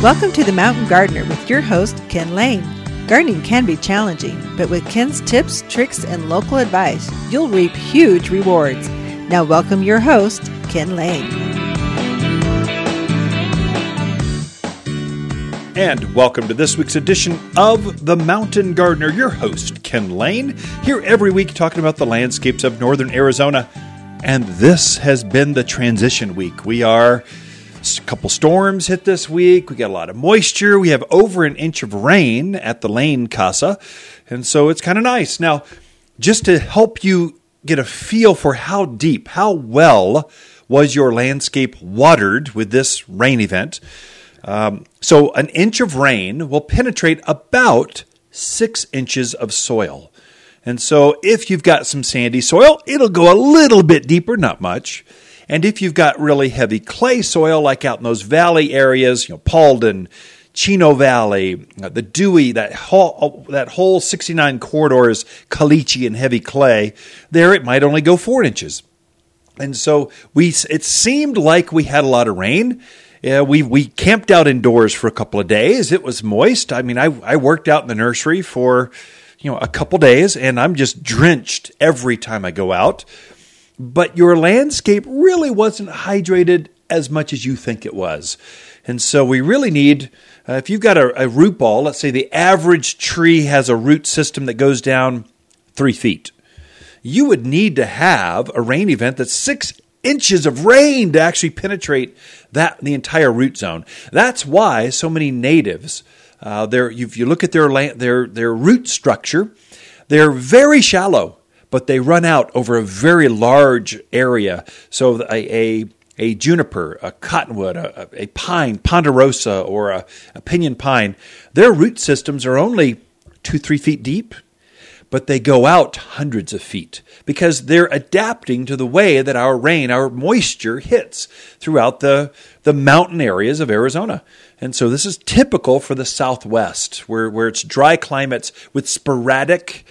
Welcome to the Mountain Gardener with your host, Ken Lane. Gardening can be challenging, but with Ken's tips, tricks, and local advice, you'll reap huge rewards. Now, welcome your host, Ken Lane. And welcome to this week's edition of The Mountain Gardener, your host, Ken Lane, here every week talking about the landscapes of northern Arizona. And this has been the transition week. We are a couple storms hit this week. We got a lot of moisture. We have over an inch of rain at the Lane Casa. And so it's kind of nice. Now, just to help you get a feel for how deep, how well was your landscape watered with this rain event. Um, so, an inch of rain will penetrate about six inches of soil. And so, if you've got some sandy soil, it'll go a little bit deeper, not much. And if you've got really heavy clay soil, like out in those valley areas, you know, Paulden, Chino Valley, uh, the Dewey, that whole, uh, that whole 69 corridor is caliche and heavy clay. There it might only go four inches. And so we, it seemed like we had a lot of rain. Yeah, we we camped out indoors for a couple of days. It was moist. I mean, I I worked out in the nursery for you know a couple days, and I'm just drenched every time I go out but your landscape really wasn't hydrated as much as you think it was. And so we really need, uh, if you've got a, a root ball, let's say the average tree has a root system that goes down three feet, you would need to have a rain event that's six inches of rain to actually penetrate that the entire root zone. That's why so many natives, uh, if you look at their land, their their root structure, they're very shallow but they run out over a very large area. So a, a, a juniper, a cottonwood, a, a, pine, ponderosa, or a, a pinyon pine, their root systems are only two, three feet deep, but they go out hundreds of feet because they're adapting to the way that our rain, our moisture hits throughout the, the mountain areas of Arizona. And so this is typical for the Southwest, where, where it's dry climates with sporadic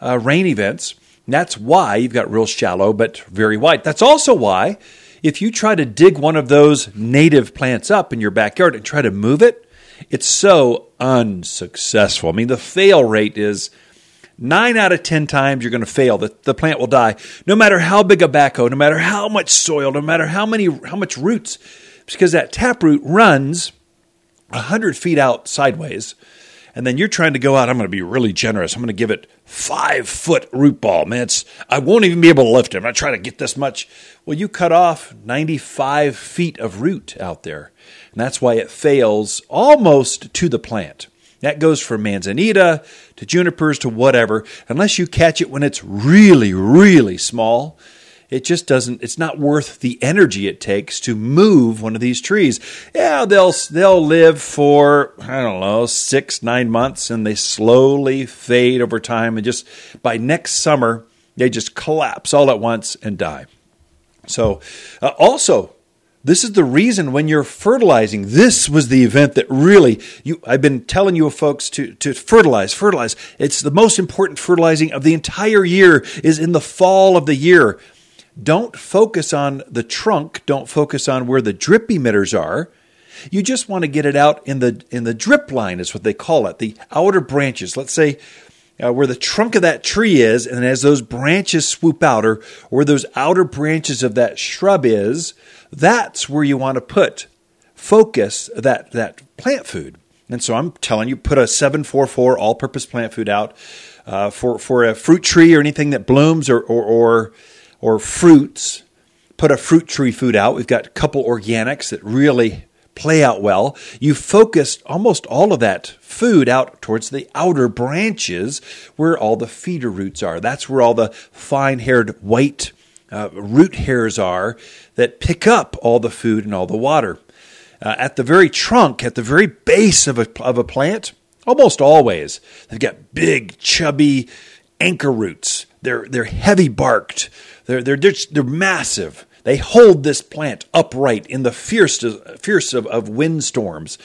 uh, rain events. That's why you've got real shallow but very wide. That's also why if you try to dig one of those native plants up in your backyard and try to move it, it's so unsuccessful. I mean, the fail rate is nine out of 10 times you're going to fail. The, the plant will die. No matter how big a backhoe, no matter how much soil, no matter how many, how much roots, because that taproot runs 100 feet out sideways and then you're trying to go out. I'm going to be really generous. I'm going to give it five foot root ball. Man, it's, I won't even be able to lift it. Not trying to get this much. Well, you cut off 95 feet of root out there. And that's why it fails almost to the plant. That goes from manzanita to junipers to whatever, unless you catch it when it's really, really small it just doesn't it's not worth the energy it takes to move one of these trees yeah they'll they'll live for i don't know 6 9 months and they slowly fade over time and just by next summer they just collapse all at once and die so uh, also this is the reason when you're fertilizing, this was the event that really you I've been telling you folks to, to fertilize, fertilize. It's the most important fertilizing of the entire year is in the fall of the year. Don't focus on the trunk. Don't focus on where the drip emitters are. You just want to get it out in the in the drip line is what they call it, the outer branches. Let's say uh, where the trunk of that tree is, and as those branches swoop out, or, where those outer branches of that shrub is, that's where you want to put focus that that plant food. And so I'm telling you, put a 744 all-purpose plant food out uh, for for a fruit tree or anything that blooms or or, or or fruits, put a fruit tree food out. We've got a couple organics that really play out well. You focused almost all of that food out towards the outer branches where all the feeder roots are. That's where all the fine haired white uh, root hairs are that pick up all the food and all the water. Uh, at the very trunk, at the very base of a, of a plant, almost always, they've got big, chubby anchor roots. They're, they're heavy barked. They're, they're, they're, they're massive. They hold this plant upright in the fierce, fierce of, of windstorms.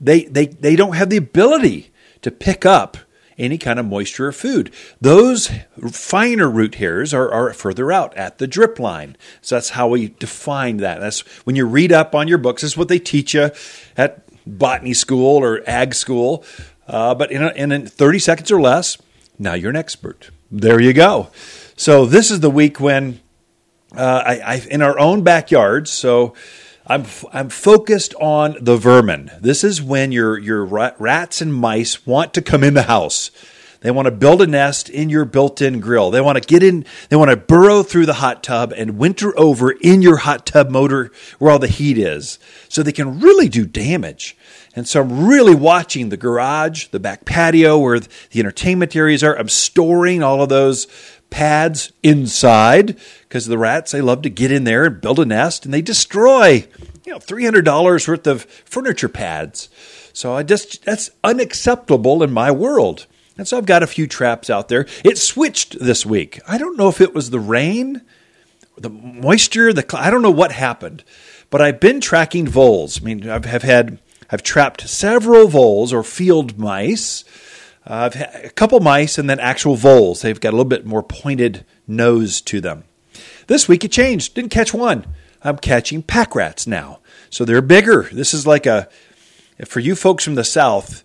They, they, they don't have the ability to pick up any kind of moisture or food. Those finer root hairs are, are further out at the drip line. So that's how we define that. That's when you read up on your books, this is what they teach you at botany school or ag school. Uh, but in, a, in 30 seconds or less, now you're an expert. There you go. So this is the week when uh, I, I, in our own backyards. So I'm I'm focused on the vermin. This is when your your rats and mice want to come in the house. They want to build a nest in your built-in grill. They want to get in, they want to burrow through the hot tub and winter over in your hot tub motor where all the heat is. So they can really do damage. And so I'm really watching the garage, the back patio where the entertainment areas are. I'm storing all of those pads inside because the rats they love to get in there and build a nest and they destroy you know $300 worth of furniture pads. So i just that's unacceptable in my world. And so i've got a few traps out there. It switched this week. I don't know if it was the rain the moisture the i don't know what happened but i've been tracking voles. I mean i've have had i've trapped several voles or field mice Uh, I've had a couple mice and then actual voles. They've got a little bit more pointed nose to them. This week it changed. Didn't catch one. I'm catching pack rats now. So they're bigger. This is like a, for you folks from the South,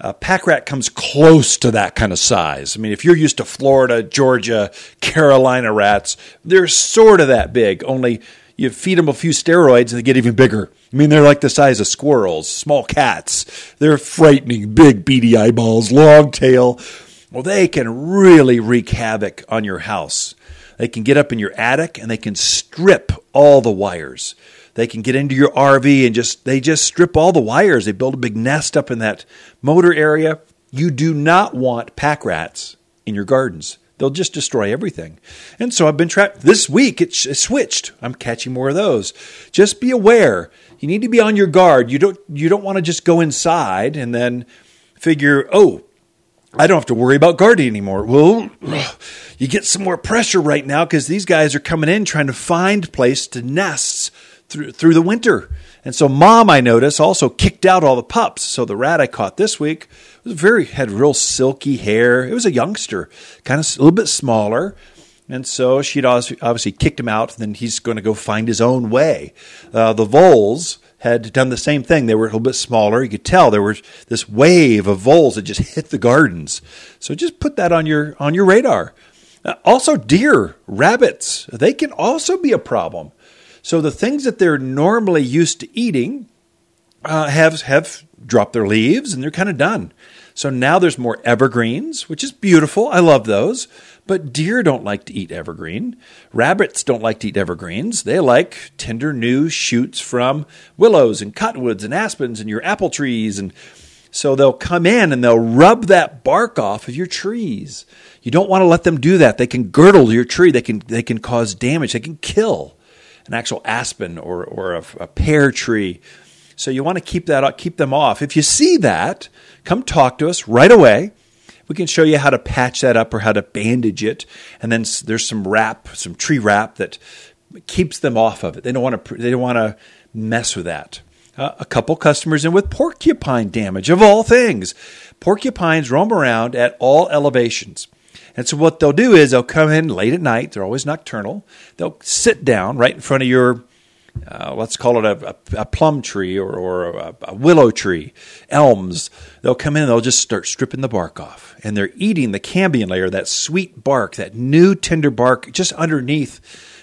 a pack rat comes close to that kind of size. I mean, if you're used to Florida, Georgia, Carolina rats, they're sort of that big, only you feed them a few steroids and they get even bigger. I mean, they're like the size of squirrels, small cats. They're frightening, big, beady eyeballs, long tail. Well, they can really wreak havoc on your house. They can get up in your attic and they can strip all the wires. They can get into your RV and just they just strip all the wires. They build a big nest up in that motor area. You do not want pack rats in your gardens. They'll just destroy everything. And so I've been trapped. This week it, it switched. I'm catching more of those. Just be aware. You need to be on your guard. You don't you don't want to just go inside and then figure, oh, I don't have to worry about guarding anymore. Well, you get some more pressure right now because these guys are coming in trying to find place to nests through through the winter. And so mom, I notice, also kicked out all the pups. So the rat I caught this week was very had real silky hair. It was a youngster, kind of a little bit smaller. And so she'd obviously kicked him out, then he's going to go find his own way. Uh, the voles had done the same thing. They were a little bit smaller. You could tell there was this wave of voles that just hit the gardens. So just put that on your on your radar. Uh, also, deer, rabbits, they can also be a problem. So the things that they're normally used to eating uh, have have dropped their leaves and they're kind of done. So now there's more evergreens, which is beautiful. I love those. But deer don't like to eat evergreen. Rabbits don't like to eat evergreens. They like tender new shoots from willows and cottonwoods and aspens and your apple trees. And so they'll come in and they'll rub that bark off of your trees. You don't want to let them do that. They can girdle your tree. They can, they can cause damage. They can kill an actual aspen or, or a, a pear tree. So you want to keep that keep them off. If you see that, come talk to us right away we can show you how to patch that up or how to bandage it. And then there's some wrap, some tree wrap that keeps them off of it. They don't want to. They don't want to mess with that. Uh, a couple customers in with porcupine damage of all things. Porcupines roam around at all elevations. And so what they'll do is they'll come in late at night. They're always nocturnal. They'll sit down right in front of your uh, let's call it a, a, a plum tree or, or a, a, willow tree, elms. They'll come in and they'll just start stripping the bark off. And they're eating the cambium layer, that sweet bark, that new tender bark just underneath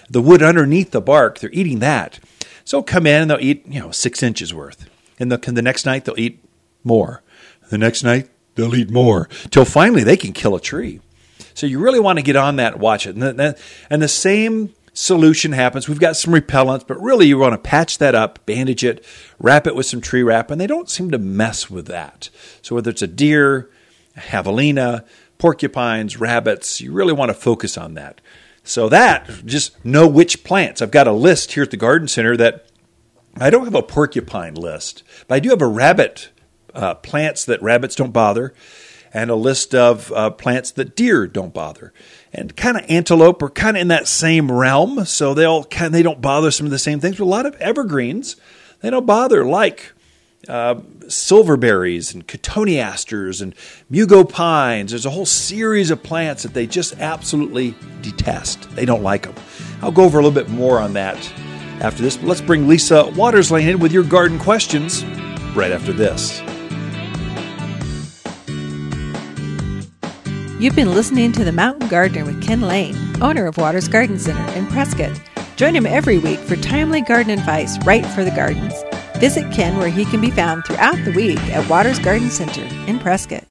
the wood, underneath the bark. They're eating that. So they'll come in and they'll eat, you know, six inches worth. And the, the next night they'll eat more. The next night they'll eat more. Till finally they can kill a tree. So you really want to get on that, watch it. And the, and the same solution happens. We've got some repellents, but really you want to patch that up, bandage it, wrap it with some tree wrap, and they don't seem to mess with that. So whether it's a deer, a javelina, porcupines, rabbits, you really want to focus on that. So that, just know which plants. I've got a list here at the garden center that I don't have a porcupine list, but I do have a rabbit uh, plants that rabbits don't bother and a list of uh, plants that deer don't bother. And kind of antelope are kind of in that same realm, so they'll kind they don't bother some of the same things. But a lot of evergreens they don't bother, like uh, silverberries and cotoneasters and mugo pines. There's a whole series of plants that they just absolutely detest. They don't like them. I'll go over a little bit more on that after this. But let's bring Lisa Watters Lane in with your garden questions right after this. You've been listening to The Mountain Gardener with Ken Lane, owner of Watters Garden Center in Prescott. Join him every week for timely garden advice right for the gardens. Visit Ken where he can be found throughout the week at Watters Garden Center in Prescott.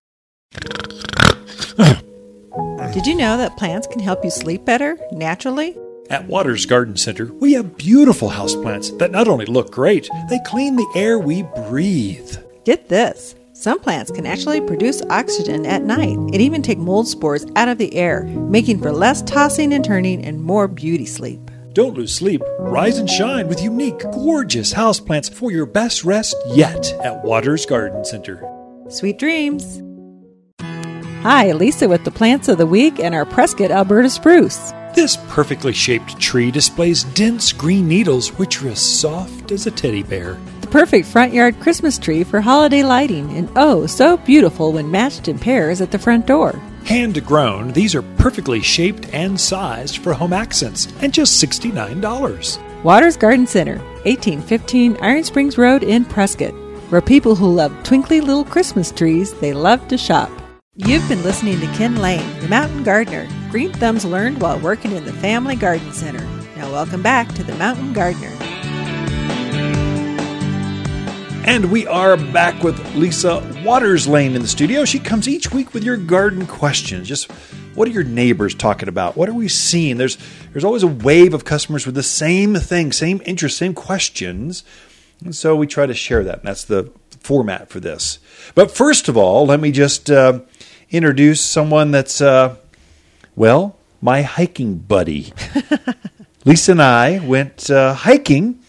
Did you know that plants can help you sleep better naturally? At Watters Garden Center, we have beautiful houseplants that not only look great, they clean the air we breathe. Get this. Some plants can actually produce oxygen at night and even take mold spores out of the air, making for less tossing and turning and more beauty sleep. Don't lose sleep. Rise and shine with unique, gorgeous houseplants for your best rest yet at Watters Garden Center. Sweet dreams. Hi, Lisa with the plants of the week and our Prescott Alberta spruce. This perfectly shaped tree displays dense green needles which are as soft as a teddy bear. Perfect front yard Christmas tree for holiday lighting and oh, so beautiful when matched in pairs at the front door. Hand grown, these are perfectly shaped and sized for home accents and just $69. Watters Garden Center, 1815 Iron Springs Road in Prescott, where people who love twinkly little Christmas trees, they love to shop. You've been listening to Ken Lane, the Mountain Gardener. Green thumbs learned while working in the Family Garden Center. Now, welcome back to the Mountain Gardener. And we are back with Lisa Watters Lane in the studio. She comes each week with your garden questions. Just what are your neighbors talking about? What are we seeing? There's there's always a wave of customers with the same thing, same interest, same questions. And so we try to share that. And that's the format for this. But first of all, let me just uh, introduce someone that's, uh, well, my hiking buddy. Lisa and I went uh, hiking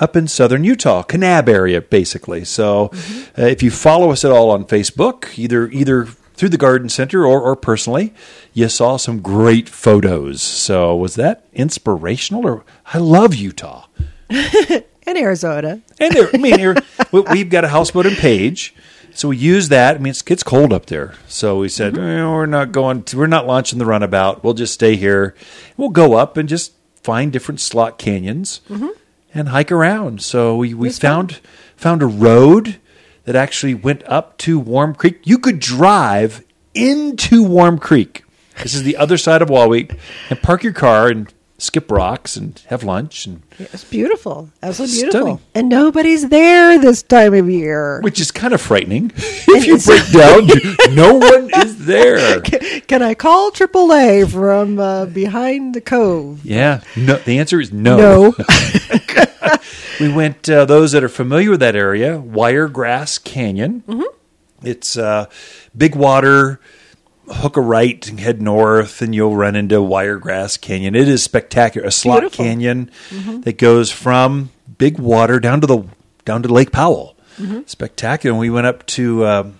up in southern Utah, Kanab area, basically. So, mm-hmm. uh, if you follow us at all on Facebook, either either through the garden center or, or personally, you saw some great photos. So, was that inspirational? Or I love Utah and Arizona, and there, I mean, here, we've got a houseboat in Page. So we use that. I mean, it gets cold up there. So we said, mm-hmm. eh, we're not going, to, we're not launching the runabout. We'll just stay here. We'll go up and just find different slot canyons. Mm-hmm and hike around. So we, we found fun. found a road that actually went up to Warm Creek. You could drive into Warm Creek. This is the other side of Wahweap, and park your car and skip rocks and have lunch and it's beautiful absolutely beautiful. Stunning. and nobody's there this time of year. Which is kind of frightening. If you break down no one is there. Can, can i call aaa from uh, behind the cove? Yeah. No the answer is no. No. We went uh, those that are familiar with that area wiregrass canyon. Mm-hmm. it's uh, big water hook a right and head north, and you'll run into Wiregrass Canyon. It is spectacular. A slot Beautiful. canyon mm-hmm. that goes from Big Water down to the down to Lake Powell. Mm-hmm. Spectacular. And we went up to um,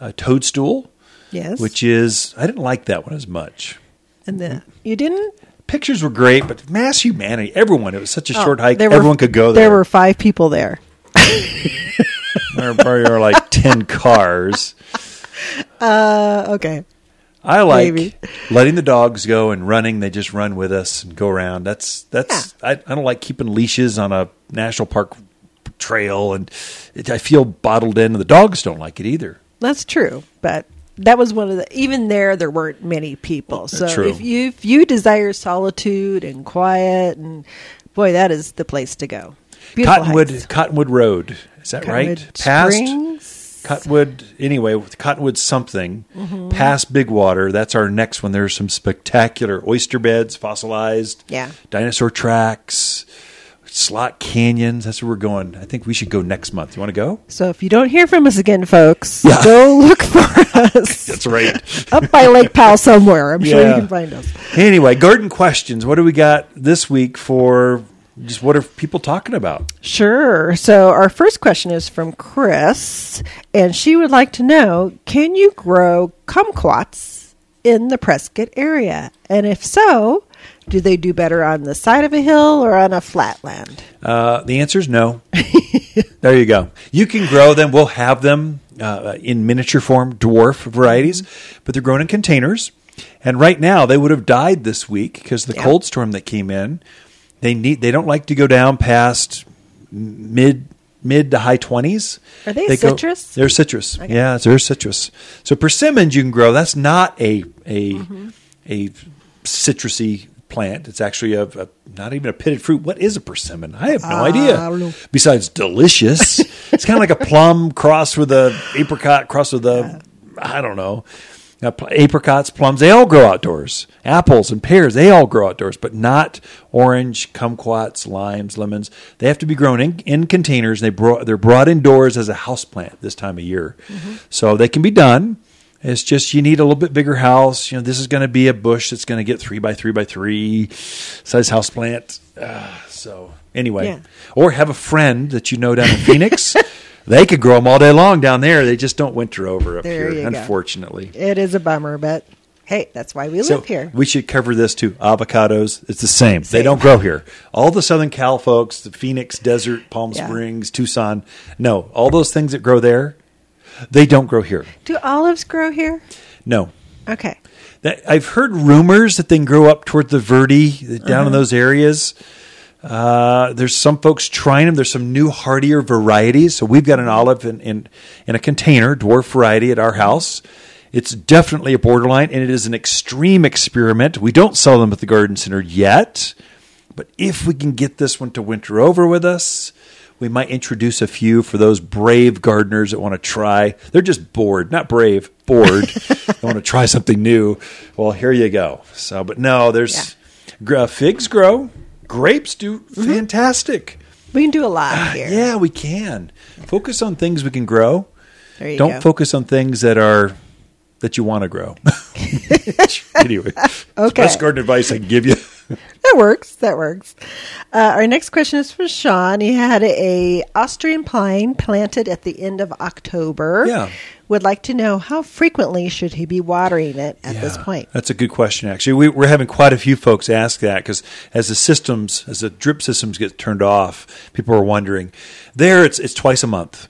a Toadstool. Yes. Which is I didn't like that one as much. And then you didn't. Pictures were great, but mass humanity. Everyone. It was such a oh, short hike. Everyone could go there. There were five people there. there probably were like ten cars. Uh, okay. I like Maybe. letting the dogs go and running. They just run with us and go around. That's that's. Yeah. I, I don't like keeping leashes on a national park trail, and it, I feel bottled in. And the dogs don't like it either. That's true, but that was one of the. Even there, there weren't many people. So true. if you if you desire solitude and quiet, and boy, that is the place to go. Beautiful Cottonwood heights. Cottonwood Road. Is that Cottonwood right? Springs? Past Cottonwood, anyway, Cottonwood something, mm-hmm. past Big Water. That's our next one. There's some spectacular oyster beds, fossilized, yeah, dinosaur tracks, slot canyons. That's where we're going. I think we should go next month. You want to go? So if you don't hear from us again, folks, yeah. go look for us. That's right. Up by Lake Powell somewhere. I'm yeah. sure you can find us. Anyway, garden questions. What do we got this week for just what are people talking about? Sure. So our first question is from Chris, and she would like to know: Can you grow kumquats in the Prescott area? And if so, do they do better on the side of a hill or on a flat land? Uh, the answer is no. there you go. You can grow them. We'll have them uh, in miniature form, dwarf varieties, mm-hmm. but they're grown in containers. And right now, they would have died this week because the cold storm that came in they need they don't like to go down past mid mid to high 20s. Are they go- citrus? they're citrus. Yeah, they're citrus. So persimmons you can grow. That's not a a Mm-hmm. a citrusy plant. It's actually a, a not even a pitted fruit. What is a persimmon? I have no I idea. Besides delicious, it's kind of like a plum crossed with a apricot crossed with a I don't know. Pl- apricots, plums, they all grow outdoors. Apples and pears, they all grow outdoors, but not orange, kumquats, limes, lemons. They have to be grown in, in containers. They brought, they're brought indoors as a house plant this time of year. So they can be done. It's just you need a little bit bigger house. You know, this is going to be a bush that's going to get three by three by three size house plant. Uh, so anyway, Yeah. or have a friend that you know down in Phoenix. they could grow them all day long down there. They just don't winter over up There here, you go. unfortunately. It is a bummer, but hey, that's why we So live here. we should cover this too. Avocados, it's the same. They don't grow here. All the Southern Cal folks, the Phoenix Desert, Palm Yeah. Springs, Tucson, no, all those things that grow there, they don't grow here. Do olives grow here? No. Okay. That, I've heard rumors that they can grow up toward the Verde, down in uh-huh. those areas. Uh, there's some folks trying them. There's some new hardier varieties. So we've got an olive in, in, in a container, dwarf variety at our house. It's definitely a borderline, and it is an extreme experiment. We don't sell them at the garden center yet, but if we can get this one to winter over with us, we might introduce a few for those brave gardeners that want to try. They're just bored, not brave, bored. they want to try something new. Well, here you go. So, but no, there's gr- figs grow, grapes do fantastic. We can do a lot here. Ah, Yeah, we can focus on things we can grow. There you Don't go. focus on things that are that you want to grow. anyway, Okay. best garden advice I can give you. That works. That works. Uh, our next question is from Sean. He had a Austrian pine planted at the end of October. Yeah. Would like to know how frequently should he be watering it at this point? That's a good question, actually. We, we're having quite a few folks ask that because as the systems, as the drip systems get turned off, people are wondering. There, it's, it's twice a month.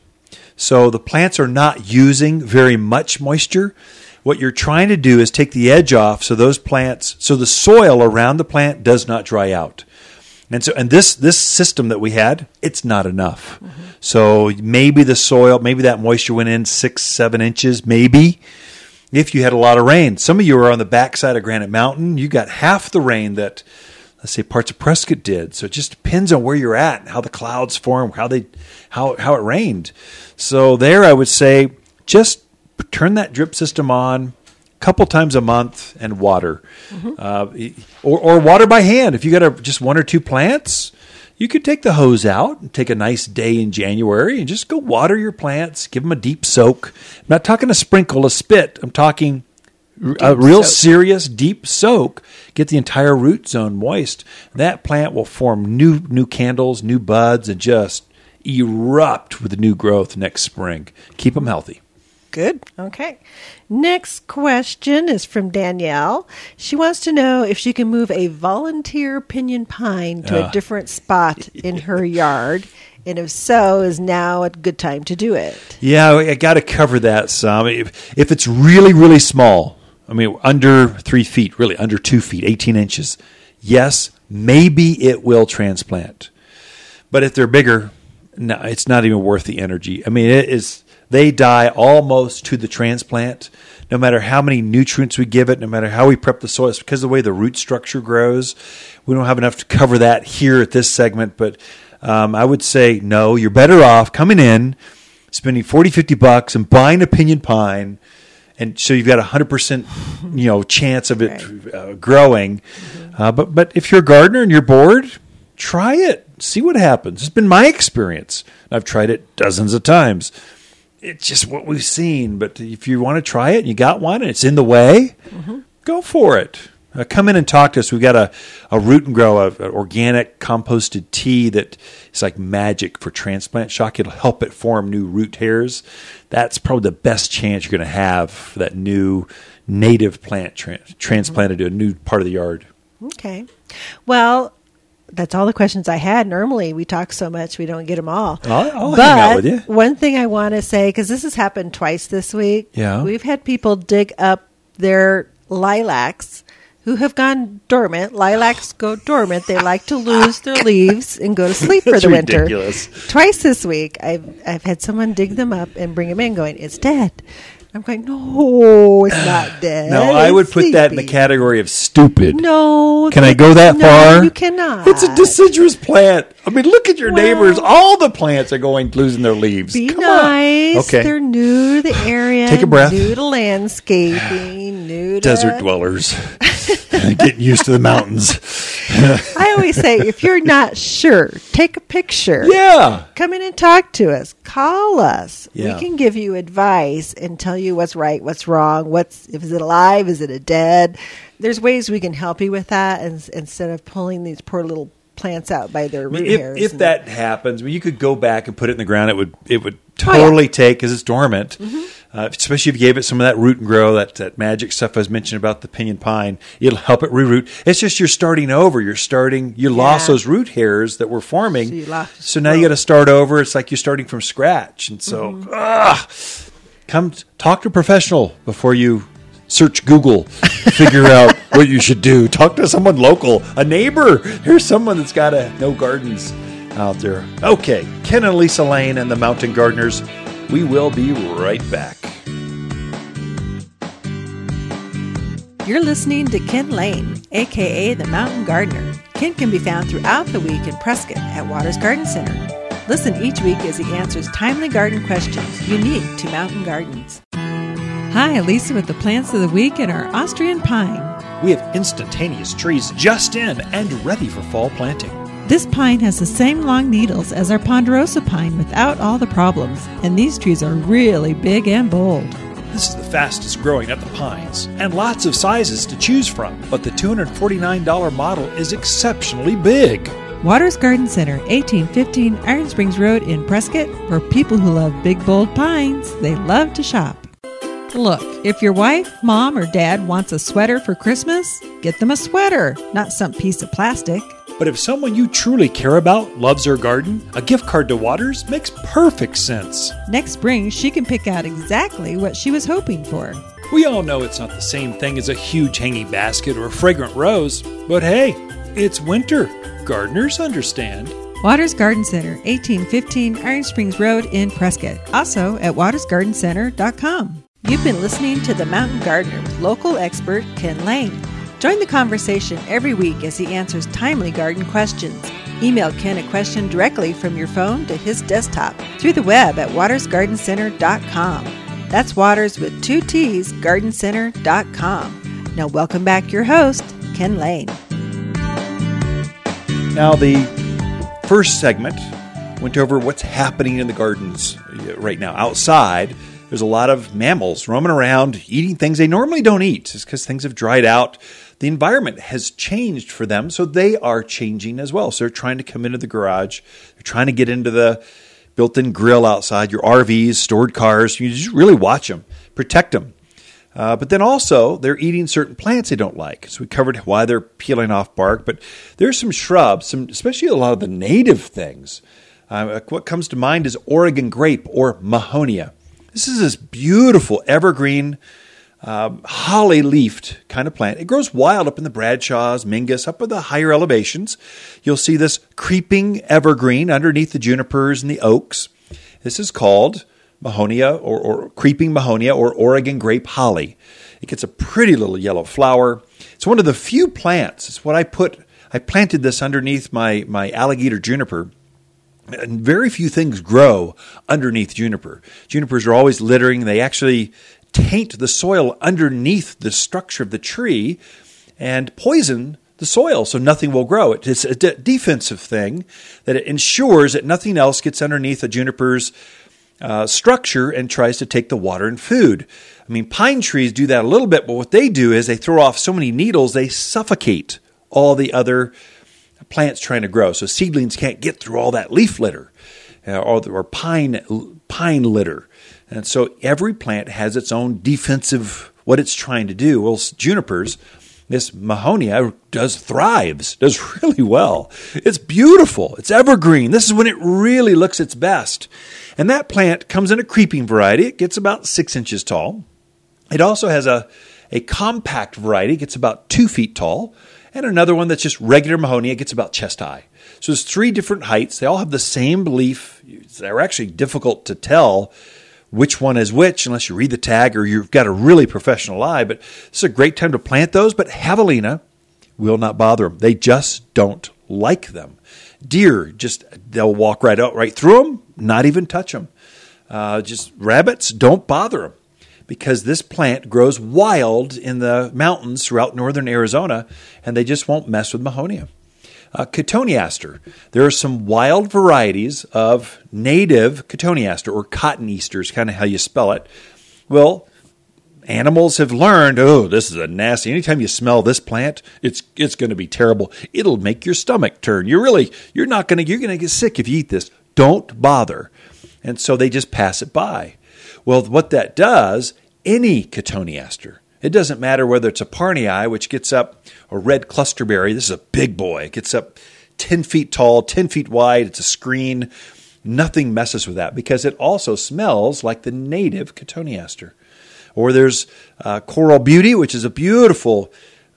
So the plants are not using very much moisture. What you're trying to do is take the edge off so those plants, so the soil around the plant does not dry out. And so, and this this system that we had, it's not enough. Mm-hmm. So maybe the soil, maybe that moisture went in six, seven inches, maybe. If you had a lot of rain, some of you are on the backside of Granite Mountain. You got half the rain that, let's say, parts of Prescott did. So it just depends on where you're at, how the clouds form, how they, how how it rained. So there, I would say, just turn that drip system on a couple times a month and water, uh, or or water by hand. If you got a, just one or two plants, you could take the hose out and take a nice day in January and just go water your plants. Give them a deep soak. I'm not talking a sprinkle, a spit. I'm talking a real soak. serious deep soak. Get the entire root zone moist. That plant will form new new candles, new buds, and just erupt with new growth next spring. Keep them healthy. Good. Okay. Next question is from Danielle. She wants to know if she can move a volunteer pinyon pine to Ah. a different spot in her yard, and if so, is now a good time to do it? Yeah, I got to cover that some. If, if it's really, really small, I mean, under three feet, really under two feet, 18 inches, yes, maybe it will transplant. But if they're bigger, no, it's not even worth the energy. I mean, it is. They die almost to the transplant. No matter how many nutrients we give it, no matter how we prep the soil, it's because of the way the root structure grows. We don't have enough to cover that here at this segment, but um, I would say no. You're better off coming in, spending 40, 50 bucks, and buying a pinyon pine, and so you've got a hundred percent, you know, chance of it uh, growing. Uh, but but if you're a gardener and you're bored, try it. See what happens. It's been my experience. I've tried it dozens of times. It's just what we've seen. But if you want to try it, and you got one, and it's in the way, go for it. Uh, come in and talk to us. We've got a, a root and grow, an organic composted tea that is like magic for transplant shock. It'll help it form new root hairs. That's probably the best chance you're going to have for that new native plant tra- transplanted to a new part of the yard. Okay. Well, that's all the questions I had. Normally, we talk so much we don't get them all. I'll- I'll but hang out with you. one thing I want to say because this has happened twice this week. Yeah. we've had people dig up their lilacs who have gone dormant. Lilacs go dormant. They like to lose their leaves and go to sleep for the winter. ridiculous. Twice this week, I've I've had someone dig them up and bring them in, going, "It's dead." I'm going, "No, it's not dead." No, I would put that in the sleepy." category of stupid. No, Can I go that no, far? You cannot. It's a deciduous plant. I mean, look at your Well- neighbors. All the plants are going losing their leaves. Be Come on. nice. Okay. They're new to the area. Take a breath. New to landscaping. New to Desert dwellers getting used to the mountains. I always say, if you're not sure, take a picture. Yeah. Come in and talk to us. Call us. Yeah. We can give you advice and tell you what's right, what's wrong, what's if is it alive, is it a dead. There's ways we can help you with that, and, instead of pulling these poor little plants out by their I mean, root if, hairs. if and- that happens, I mean, you could go back and put it in the ground. It would it would Oh, yeah. Mm-hmm. totally take because it's dormant. Uh, especially if you gave it some of that root and grow, that, that magic stuff I was mentioning about the pinyon pine, it'll help it reroot. It's just you're starting over. You're starting. You lost those root hairs that were forming. So So now you got to start over. It's like you're starting from scratch. And so, Mm-hmm. ah, come talk to a professional before you search Google, figure out what you should do. Talk to someone local, a neighbor. Here's someone that's got a no gardens out there. Okay, Ken and Lisa Lane and the Mountain Gardeners. We will be right back. You're listening to Ken Lane, aka the Mountain Gardener. Ken can be found throughout the week in Prescott at Watters Garden Center. Listen each week as he answers timely garden questions unique to mountain gardens. Hi, Lisa with the plants of the week and our Austrian pine. We have instantaneous trees just in and ready for fall planting. This pine has the same long needles as our ponderosa pine without all the problems, and these trees are really big and bold. This is the fastest growing of the pines, and lots of sizes to choose from. But the $249 model is exceptionally big. Watters Garden Center, 1815 Iron Springs Road in Prescott, for people who love big, bold pines. They love to shop. Look, if your wife, mom, or dad wants a sweater for Christmas, get them a sweater, not some piece of plastic. But if someone you truly care about loves her garden, a gift card to Watters makes perfect sense. Next spring, she can pick out exactly what she was hoping for. We all know it's not the same thing as a huge hanging basket or a fragrant rose, but hey, it's winter. Gardeners understand. Watters Garden Center, 1815 Iron Springs Road in Prescott. Also at wattersgardencenter.com. You've been listening to The Mountain Gardener with local expert Ken Lane. Join the conversation every week as he answers timely garden questions. Email Ken a question directly from your phone to his desktop through the web at wattersgardencenter.com. That's Watters with two T's, gardencenter.com. Now, welcome back your host, Ken Lane. Now, the first segment went over what's happening in the gardens uh, right now. Outside, there's a lot of mammals roaming around eating things they normally don't eat. It's because things have dried out. The environment has changed for them, so they are changing as well. So they're trying to come into the garage. They're trying to get into the built-in grill outside, your RVs, stored cars. You just really watch them, protect them. Uh, but then also, they're eating certain plants they don't like. So we covered why they're peeling off bark. But there's some shrubs, some especially a lot of the native things. Uh, what comes to mind is Oregon grape or Mahonia. This is this beautiful evergreen, um, holly leafed kind of plant. It grows wild up in the Bradshaws, Mingus, up at the higher elevations. You'll see this creeping evergreen underneath the junipers and the oaks. This is called Mahonia or, or creeping Mahonia or Oregon grape holly. It gets a pretty little yellow flower. It's one of the few plants. It's what I put. I planted this underneath my my alligator juniper. And very few things grow underneath juniper. Junipers are always littering. They actually taint the soil underneath the structure of the tree and poison the soil so nothing will grow. It's a de- defensive thing that it ensures that nothing else gets underneath a juniper's uh, structure and tries to take the water and food. I mean, pine trees do that a little bit, but what they do is they throw off so many needles, they suffocate all the other plants trying to grow. So seedlings can't get through all that leaf litter uh, or, or pine pine litter. And so every plant has its own defensive what it's trying to do. Well, junipers, this Mahonia does thrives, does really well. It's beautiful. It's evergreen. This is when it really looks its best. And that plant comes in a creeping variety. It gets about six inches tall. It also has a A compact variety it gets about two feet tall, and another one that's just regular Mahonia gets about chest high. So there's three different heights. They all have the same leaf. They're actually difficult to tell which one is which unless you read the tag or you've got a really professional eye. But is a great time to plant those. But javelina will not bother them. They just don't like them. Deer just they'll walk right out right through them, not even touch them. Uh, just rabbits don't bother them because this plant grows wild in the mountains throughout northern Arizona, and they just won't mess with Mahonia. Uh, cotoneaster. There are some wild varieties of native cotoneaster or cotton Easter is kind of how you spell it. Well, animals have learned, oh, this is a nasty. Anytime you smell this plant, it's it's going to be terrible. It'll make your stomach turn. You're really you're not going to you're going to get sick if you eat this. Don't bother. And so they just pass it by. Well, what that does, any cotoneaster, it doesn't matter whether it's a parnii, which gets up, a red clusterberry. This is a big boy. It gets up 10 feet tall, 10 feet wide. It's a screen. Nothing messes with that because it also smells like the native cotoneaster. Or there's uh, Coral Beauty, which is a beautiful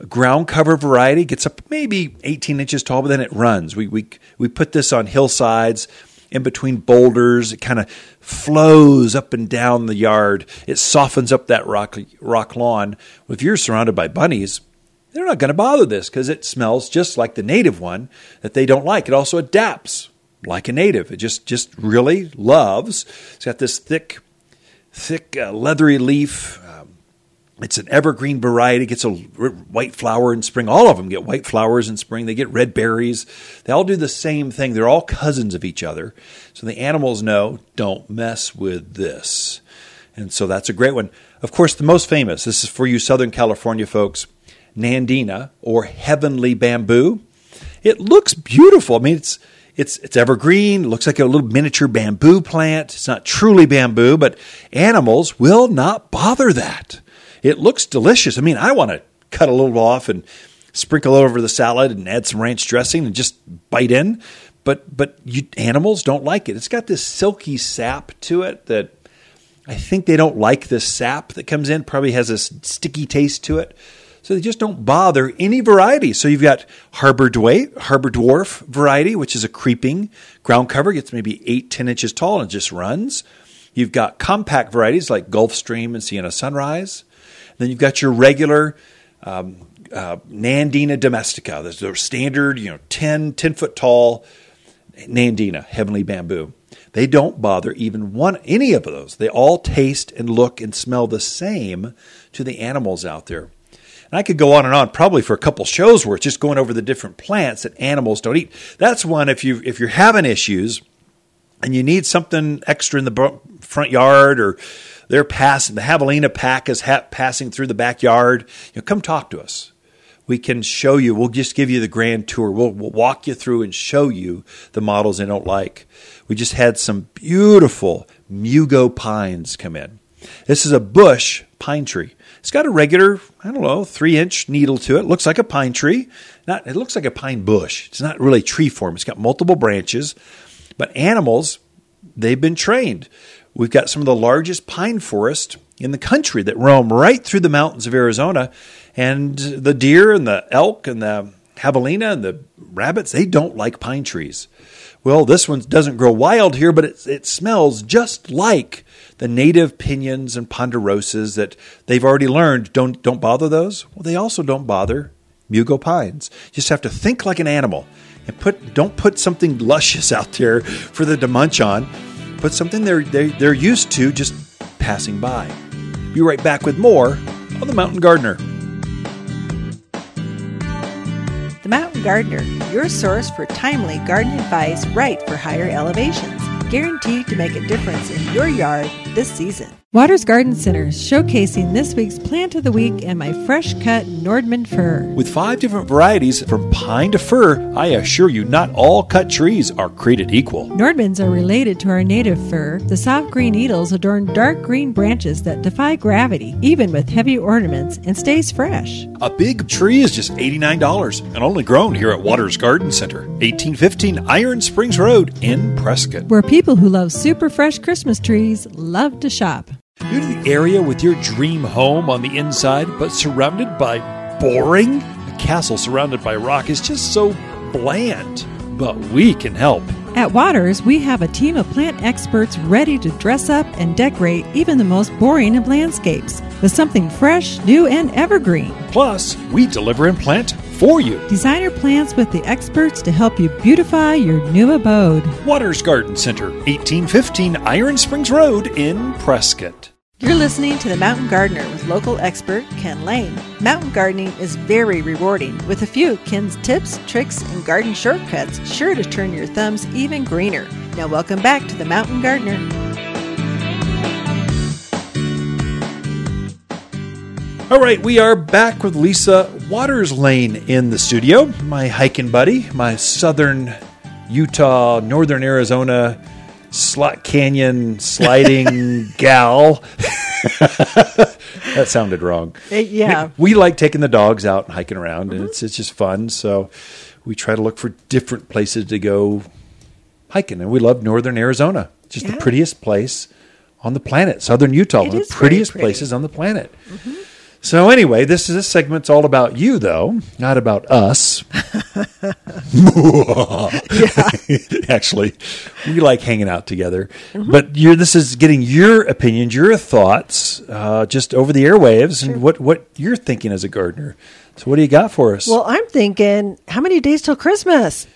ground cover variety. Gets up maybe 18 inches tall, but then it runs. We, we, we put this on hillsides in between boulders. It kind of flows up and down the yard. It softens up that rock, rock lawn. If you're surrounded by bunnies, they're not going to bother this because it smells just like the native one that they don't like. It also adapts like a native. It just just really loves. It's got this thick, thick, uh, leathery leaf. It's an evergreen variety. It gets a white flower in spring. All of them get white flowers in spring. They get red berries. They all do the same thing. They're all cousins of each other. So the animals know don't mess with this. And so that's a great one. Of course, the most famous, this is for you Southern California folks, Nandina or heavenly bamboo. It looks beautiful. I mean, it's it's it's evergreen. looks like a little miniature bamboo plant. It's not truly bamboo, but animals will not bother that. It looks delicious. I mean, I want to cut a little off and sprinkle over the salad and add some ranch dressing and just bite in. But but you, animals don't like it. It's got this silky sap to it that I think they don't like this sap that comes in. Probably has a sticky taste to it. So they just don't bother any variety. So you've got Harbor Harbor Dwarf variety, which is a creeping ground cover, gets maybe eight, 10 inches tall and just runs. You've got compact varieties like Gulfstream and Sienna Sunrise. Then you've got your regular um, uh, Nandina domestica. There's their standard, you know, 10, 10 foot tall Nandina, heavenly bamboo. They don't bother even one any of those. They all taste and look and smell the same to the animals out there. And I could go on and on, probably for a couple shows where it's just going over the different plants that animals don't eat. That's one if you if you're having issues and you need something extra in the front yard or they're passing the javelina pack is ha- passing through the backyard. You know, come talk to us. We can show you. We'll just give you the grand tour. We'll, we'll walk you through and show you the models they don't like. We just had some beautiful mugo pines come in. This is a bush pine tree. It's got a regular, I don't know, three inch needle to it. Looks like a pine tree. Not, it looks like a pine bush. It's not really tree form. It's got multiple branches. But animals, they've been trained. We've got some of the largest pine forest in the country that roam right through the mountains of Arizona. And the deer and the elk and the javelina and the rabbits, they don't like pine trees. Well, this one doesn't grow wild here, but it, it smells just like the native pinyons and ponderosas that they've already learned don't don't bother those. Well, they also don't bother mugo pines. You just have to think like an animal and put don't put something luscious out there for them to munch on. Put something they're they're, they're used to just passing by. Be right back with more on the Mountain Gardener. The Mountain Gardener, your source for timely garden advice right for higher elevations guaranteed to make a difference in your yard this season. Watters Garden Center showcasing this week's plant of the week and my fresh cut Nordmann fir. With five different varieties from pine to fir, I assure you not all cut trees are created equal. Nordmanns are related to our native fir. The soft green needles adorn dark green branches that defy gravity, even with heavy ornaments, and stays fresh. A big tree is just $89 and only grown here at Watters Garden Center, 1815 Iron Springs Road in Prescott. Where people who love super fresh Christmas trees love to shop. New to the area with your dream home on the inside, but surrounded by boring? A castle surrounded by rock is just so bland. But we can help. At Watters, we have a team of plant experts ready to dress up and decorate even the most boring of landscapes with something fresh, new, and evergreen. Plus, we deliver and plant for you. Designer plants with the experts to help you beautify your new abode. Watters Garden Center, 1815 Iron Springs Road in Prescott. You're listening to The Mountain Gardener with local expert Ken Lane. Mountain gardening is very rewarding, with a few of Ken's tips, tricks, and garden shortcuts sure to turn your thumbs even greener. Now, welcome back to The Mountain Gardener. All right, we are back with Lisa Watters Lane in the studio, my hiking buddy, my southern Utah, northern Arizona slot canyon sliding gal. that sounded wrong. Uh, yeah. We, we, like taking the dogs out and hiking around, and it's it's just fun. So we try to look for different places to go hiking, and we love northern Arizona. Just Yeah. the prettiest place on the planet. Southern Utah, It one of is the prettiest pretty. places on the planet. So anyway, this is this segment's all about you, though, not about us. Actually, we like hanging out together. Mm-hmm. But you're, this is getting your opinions, your thoughts, uh, just over the airwaves, and what what you're thinking as a gardener. So, what do you got for us? Well, I'm thinking, how many days till Christmas?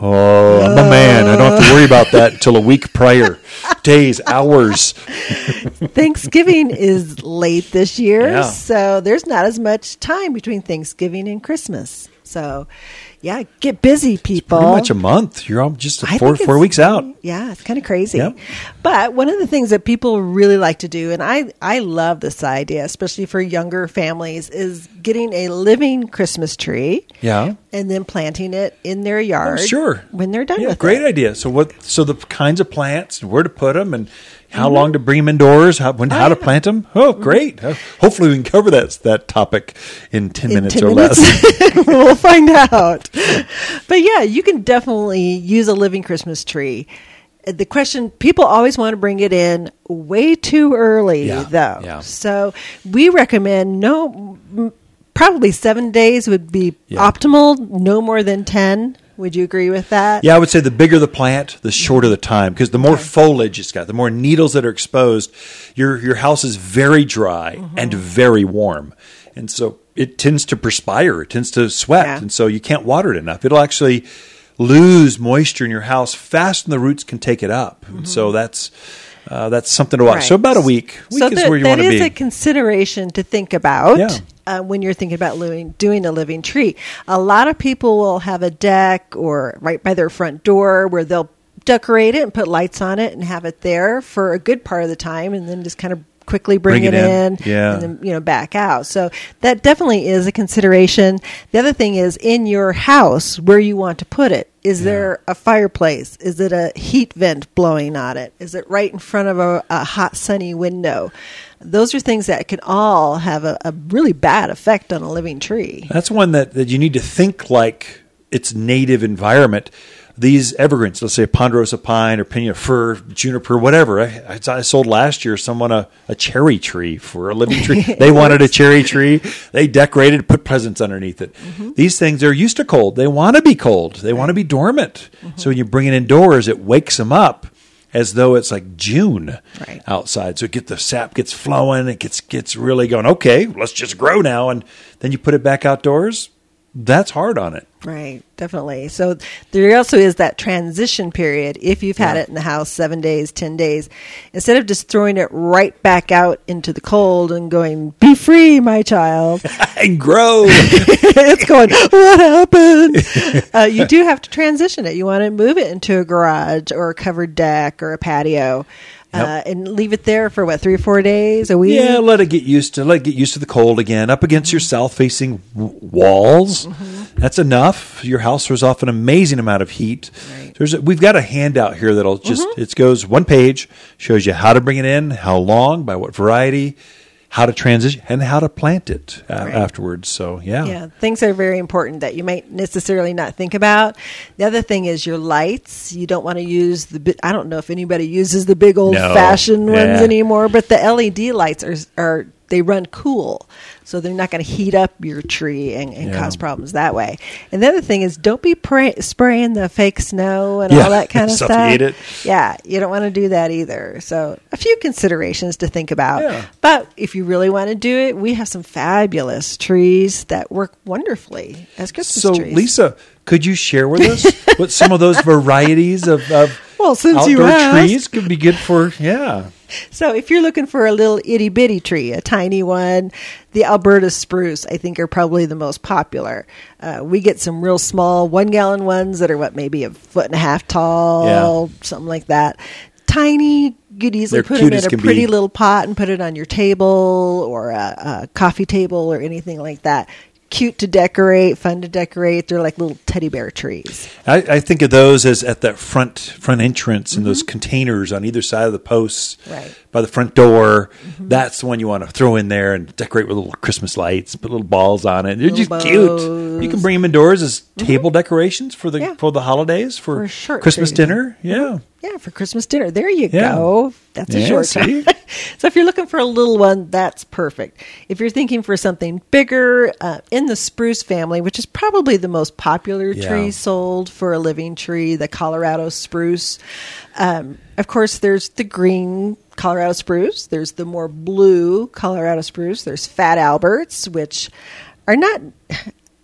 Oh, I'm a man. I don't have to worry about uh. that until a week prior. Days, hours. Thanksgiving is late this year, Yeah. so there's not as much time between Thanksgiving and Christmas. So, yeah, get busy, people. Pretty much a month. You're all just four four weeks out. Yeah, it's kind of crazy. Yep. But one of the things that people really like to do, and I, I love this idea, especially for younger families, is getting a living Christmas tree Yeah. and then planting it in their oh, yard. Oh, sure. When they're done yeah, with great it. idea. So what? So the kinds of plants and where to put them and how long to bring them indoors, how when how to Mm-hmm. yeah. plant them. Oh, great! Uh, Hopefully, we can cover that that topic in ten In minutes 10 or minutes. less. we'll find out. But yeah, you can definitely use a living Christmas tree. The question people always want to bring it in way too early, Yeah, though. yeah. So we recommend no, probably seven days would be optimal. No more than ten. Would you agree with that? Yeah, I would say the bigger the plant, the shorter the time, because the more foliage it's got, the more needles that are exposed, your your house is very dry Mm-hmm. and very warm, and so it tends to perspire, it tends to sweat, Yeah. and so you can't water it enough. It'll actually lose moisture in your house faster than the roots can take it up, and so that's uh, that's something to watch. So Mm-hmm. About a week, week so is that- where you want to is be. a consideration to think about Yeah. Uh, when you're thinking about living, doing a living tree. A lot of people will have a deck or right by their front door where they'll decorate it and put lights on it and have it there for a good part of the time, and then just kind of quickly bring, Bring it it, in. in, Yeah. and then you know back out. So that definitely is a consideration. The other thing is in your house where you want to put it. Is there a fireplace? Is it a heat vent blowing on it? Is it right in front of a, a hot sunny window? Those are things that can all have a, a really bad effect on a living tree. That's one that, that you need to think like its native environment. These evergreens, let's say a ponderosa pine or pinyon fir, juniper, whatever. I, I, I sold last year someone a, a cherry tree for a living tree. They wanted a cherry tree. They decorated, put presents underneath it. Mm-hmm. These things are used to cold. They want to be cold. They want to be dormant. Mm-hmm. So when you bring it indoors, it wakes them up as though it's like June Right. outside. So get the sap gets flowing. It gets gets really going. Okay, let's just grow now. And then you put it back outdoors. That's hard on it. Right, definitely. So there also is that transition period. If you've had Yeah. it in the house seven days, 10 days, instead of just throwing it right back out into the cold and going, be free, my child, and grow. it's going, what happened? uh, you do have to transition it. You want to move it into a garage or a covered deck or a patio. Uh, and leave it there for what three or four days a week. yeah, let it get used to let it get used to the cold again. Up against your mm-hmm. south facing walls, mm-hmm. that's enough. Your house throws off an amazing amount of heat. Right. There's a, we've got a handout here that'll just mm-hmm. it goes one page shows you how to bring it in, how long, by what variety. How to transition and how to plant it uh, Right. afterwards. So yeah, Yeah, things are very important that you might necessarily not think about. The other thing is your lights. You don't want to use the. bi- I don't know if anybody uses the big old fashioned No, ones yeah. anymore, but the LED lights are are they run cool, so they're not going to heat up your tree and, and Yeah. cause problems that way. And the other thing is, don't be pray, spraying the fake snow and Yeah, all that kind of stuff. Yeah, you don't want to do that either. So a few considerations to think about. Yeah. But if you really want to do it, we have some fabulous trees that work wonderfully as Christmas So trees. Lisa, could you share with us what some of those varieties of, of Well, since outdoor you asked. trees could be good for? Yeah, So if you're looking for a little itty bitty tree, a tiny one, the Alberta spruce, I think, are probably the most popular. Uh, we get some real small one gallon ones that are what maybe a foot and a half tall, something like that. Tiny, you could easily They're put them in a pretty be. little pot and put it on your table or a, a coffee table or anything like that. Cute to decorate, fun to decorate. They're like little teddy bear trees. I, I think of those as at that front front entrance and Mm-hmm. those containers on either side of the posts Right. By the front door. Mm-hmm. That's the one you want to throw in there and decorate with little Christmas lights, put little balls on it. They're just Little cute. bows. Mm-hmm. You can bring them indoors as table decorations for the Yeah. for the holidays for, For Christmas dinner. Yeah. Yeah, for Christmas dinner. There you Yeah. go. That's a Yeah, short time. so if you're looking for a little one, that's perfect. If you're thinking for something bigger, uh, in the spruce family, which is probably the most popular tree sold for a living tree, the Colorado spruce. Um, of course, there's the green Colorado spruce. There's the more blue Colorado spruce. There's Fat Alberts, which are not.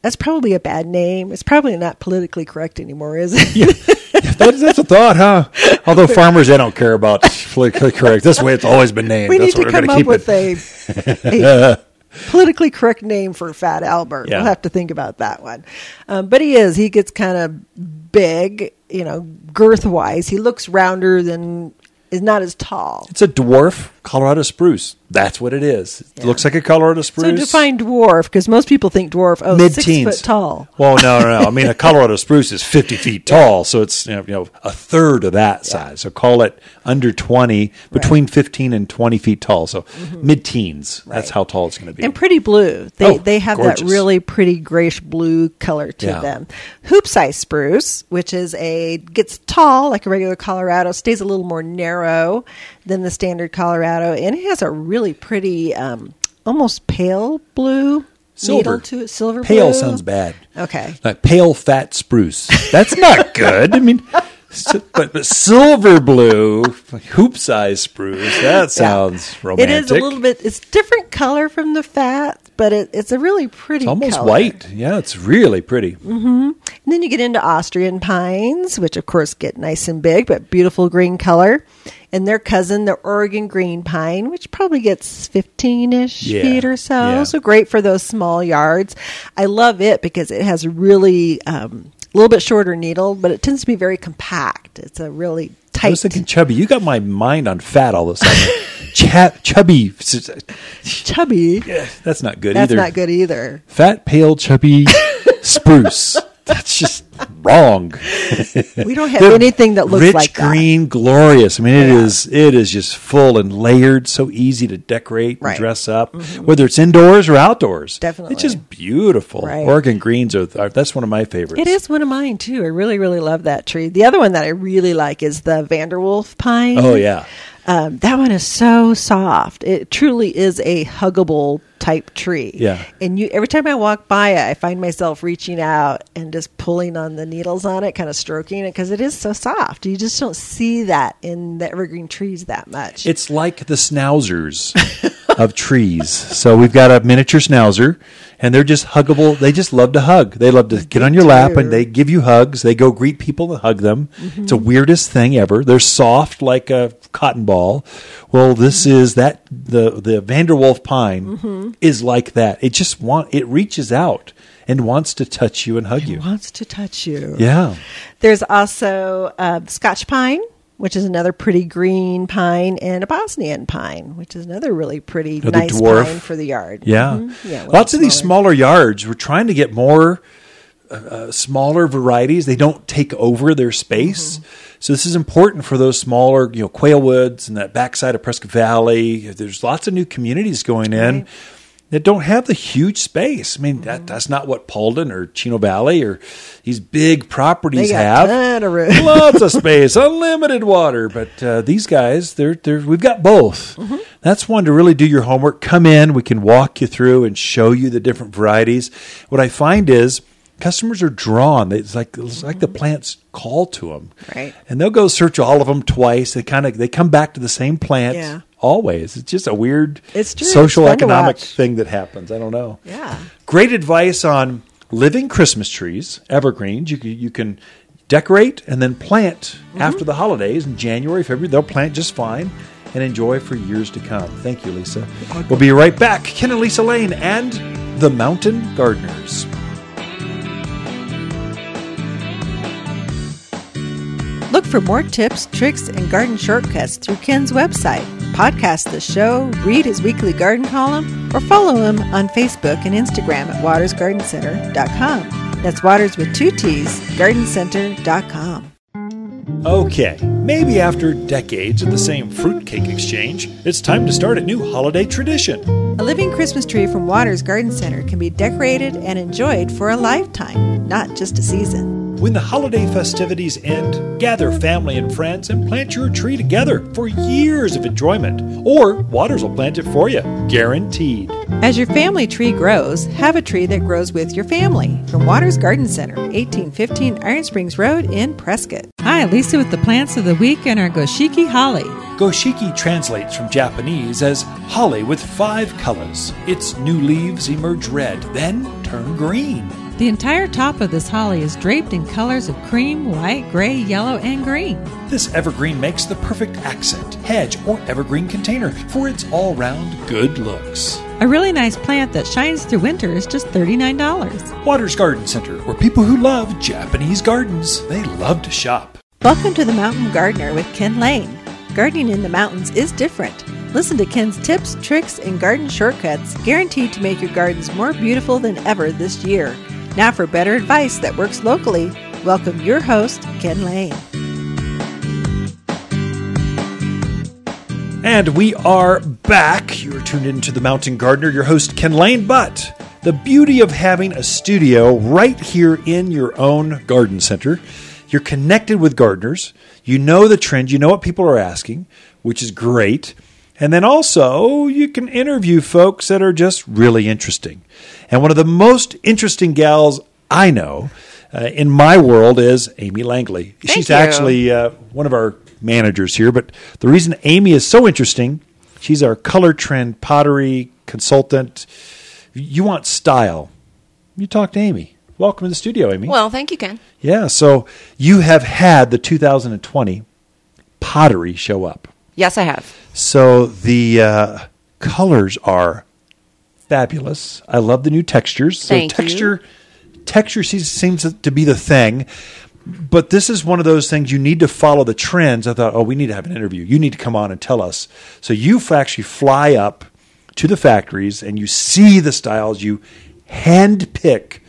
That's probably a bad name. It's probably not politically correct anymore, is it? That's, that's a thought, huh? Although farmers, they don't care about politically correct. This way it's always been named. we That's need to come up with it. a, a politically correct name for Fat Albert. Yeah. We'll have to think about that one. Um, but he is. He gets kind of big, you know, girth wise. He looks rounder than is not as tall. It's a dwarf Colorado spruce. That's what it is. It Yeah. looks like a Colorado spruce. So define dwarf because most people think dwarf oh mid six foot tall. Well, no, no, no. I mean, a Colorado spruce is fifty feet tall, so it's you know, you know a third of that size. So call it under twenty, between fifteen and twenty feet tall. So mid teens. That's Mm-hmm. How tall it's going to be. and pretty blue. They Oh, they have gorgeous. that really pretty grayish blue color to Yeah. them. Hoopsii spruce, which is a gets tall like a regular Colorado, stays a little more narrow than the standard Colorado, and it has a really pretty, um, almost pale blue Silver. to it. Silver Pale blue. sounds bad. Okay. Like pale fat spruce. That's not good. I mean, but, but silver blue, Hoopsii spruce. That sounds romantic. It is a little bit. It's different color from the fat, but it, it's a really pretty. It's almost color. white. Yeah, it's really pretty. And then you get into Austrian pines, which of course get nice and big, but beautiful green color. And their cousin, the Oregon green pine, which probably gets 15 ish Yeah, feet or so. yeah. So great for those small yards. I love it because it has really, um, a little bit shorter needle, but it tends to be very compact. It's a really tight. I was thinking chubby. You got my mind on fat all of a sudden. Cha- chubby. chubby. That's not good That's either. That's not good either. Fat, pale, chubby spruce. That's just wrong. We don't have anything that looks rich like that. green, glorious. I mean, it Yeah. is. It is just full and layered, so easy to decorate Right. Mm-hmm. and dress up, whether it's indoors or outdoors. Definitely. it's just beautiful. Right. Oregon greens are, are. That's one of my favorites. It is one of mine too. I really, really love that tree. The other one that I really like is the Vanderwolf pine. Oh yeah. Um, that one is so soft. It truly is a huggable type tree. Yeah. And you every time I walk by it, I find myself reaching out and just pulling on the needles on it, kind of stroking it because it is so soft. You just don't see that in the evergreen trees that much. It's like the schnauzers of trees. So we've got a miniature schnauzer, and they're just huggable. They just love to hug. They love to get on your lap, and they give you hugs. They go greet people and hug them. Mm-hmm. It's the weirdest thing ever. They're soft like a cotton ball. Well, this is that the the Vanderwolf pine Mm-hmm. is like that. It just want it reaches out and wants to touch you and hug you. wants to touch you. Yeah. There's also uh, Scotch pine, which is another pretty green pine, and a Bosnian pine, which is another really pretty the nice dwarf. pine for the yard. Yeah. Mhm. yeah Lots of these smaller. smaller yards, we're trying to get more uh, smaller varieties. They don't take over their space. So this is important for those smaller, you know, quail woods and that backside of Prescott Valley. There's lots of new communities going in Right. That don't have the huge space. I mean, that, that's not what Paulden or Chino Valley or these big properties have. of. Lots of space, unlimited water. But uh, these guys, they're, they're we've got both. Mm-hmm. That's one to really do your homework. Come in, we can walk you through and show you the different varieties. What I find is customers are drawn. It's like it's like the plants call to them, Right. And they'll go search all of them twice. They kind of they come back to the same plants Yeah. always. It's just a weird It's true. social It's economic thing that happens. I don't know. Yeah. Great advice on living Christmas trees, evergreens. You can, you can decorate and then plant Mm-hmm. after the holidays in January, February. They'll plant just fine and enjoy for years to come. Thank you, Lisa. We'll be right back. Ken and Lisa Lane and the Mountain Gardeners. Look for more tips, tricks, and garden shortcuts through Ken's website. Podcast the show, read his weekly garden column, or follow him on Facebook and Instagram at wattersgardencenter.com. That's Watters with two T's, gardencenter.com. Okay, maybe after decades of the same fruitcake exchange, it's time to start a new holiday tradition. A living Christmas tree from Watters Garden Center can be decorated and enjoyed for a lifetime, not just a season. When the holiday festivities end, gather family and friends and plant your tree together for years of enjoyment. Or Watters will plant it for you, guaranteed. As your family tree grows, have a tree that grows with your family. From Watters Garden Center, 1815 Iron Springs Road in Prescott. Hi, Lisa with the plants of the week and our Goshiki holly. Goshiki translates from Japanese as holly with five colors. Its new leaves emerge red, then turn green. The entire top of this holly is draped in colors of cream, white, gray, yellow, and green. This evergreen makes the perfect accent, hedge, or evergreen container for its all round good looks. A really nice plant that shines through winter is just $39. Watters Garden Center, where people who love Japanese gardens, they love to shop. Welcome to the Mountain Gardener with Ken Lane. Gardening in the mountains is different. Listen to Ken's tips, tricks, and garden shortcuts guaranteed to make your gardens more beautiful than ever this year. Now, for better advice that works locally, welcome your host, Ken Lane. And we are back. You're tuned into the Mountain Gardener, your host, Ken Lane. But the beauty of having a studio right here in your own garden center, you're connected with gardeners. You know the trend, you know what people are asking, which is great. And then also, you can interview folks that are just really interesting. And one of the most interesting gals I know uh, in my world is Amy Langley. She's you. actually uh, one of our managers here. But the reason Amy is so interesting, she's our color trend pottery consultant. You want style, you talk to Amy. Welcome to the studio, Amy. Well, thank you, Ken. yeah, so you have had the 2020 pottery show up. Yes, I have. So the uh, colors are fabulous. I love the new textures. So Thank you. texture texture seems, seems to be the thing. But this is one of those things you need to follow the trends. I thought, oh, we need to have an interview. You need to come on and tell us. So you actually fly up to the factories and you see the styles. You hand pick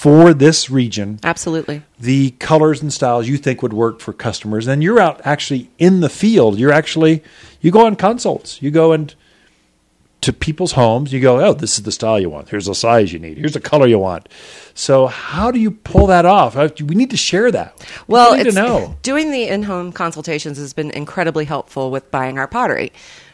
for this region Absolutely. the colors and styles you think would work for customers. Then you're out actually in the field. You're actually you go on consults. You go and to people's homes. You go, oh, this is the style you want. Here's the size you need. Here's the color you want. So how do you pull that off? Uh, we need to share that. Well, need it's, to know. doing the in-home consultations has been incredibly helpful with buying our pottery.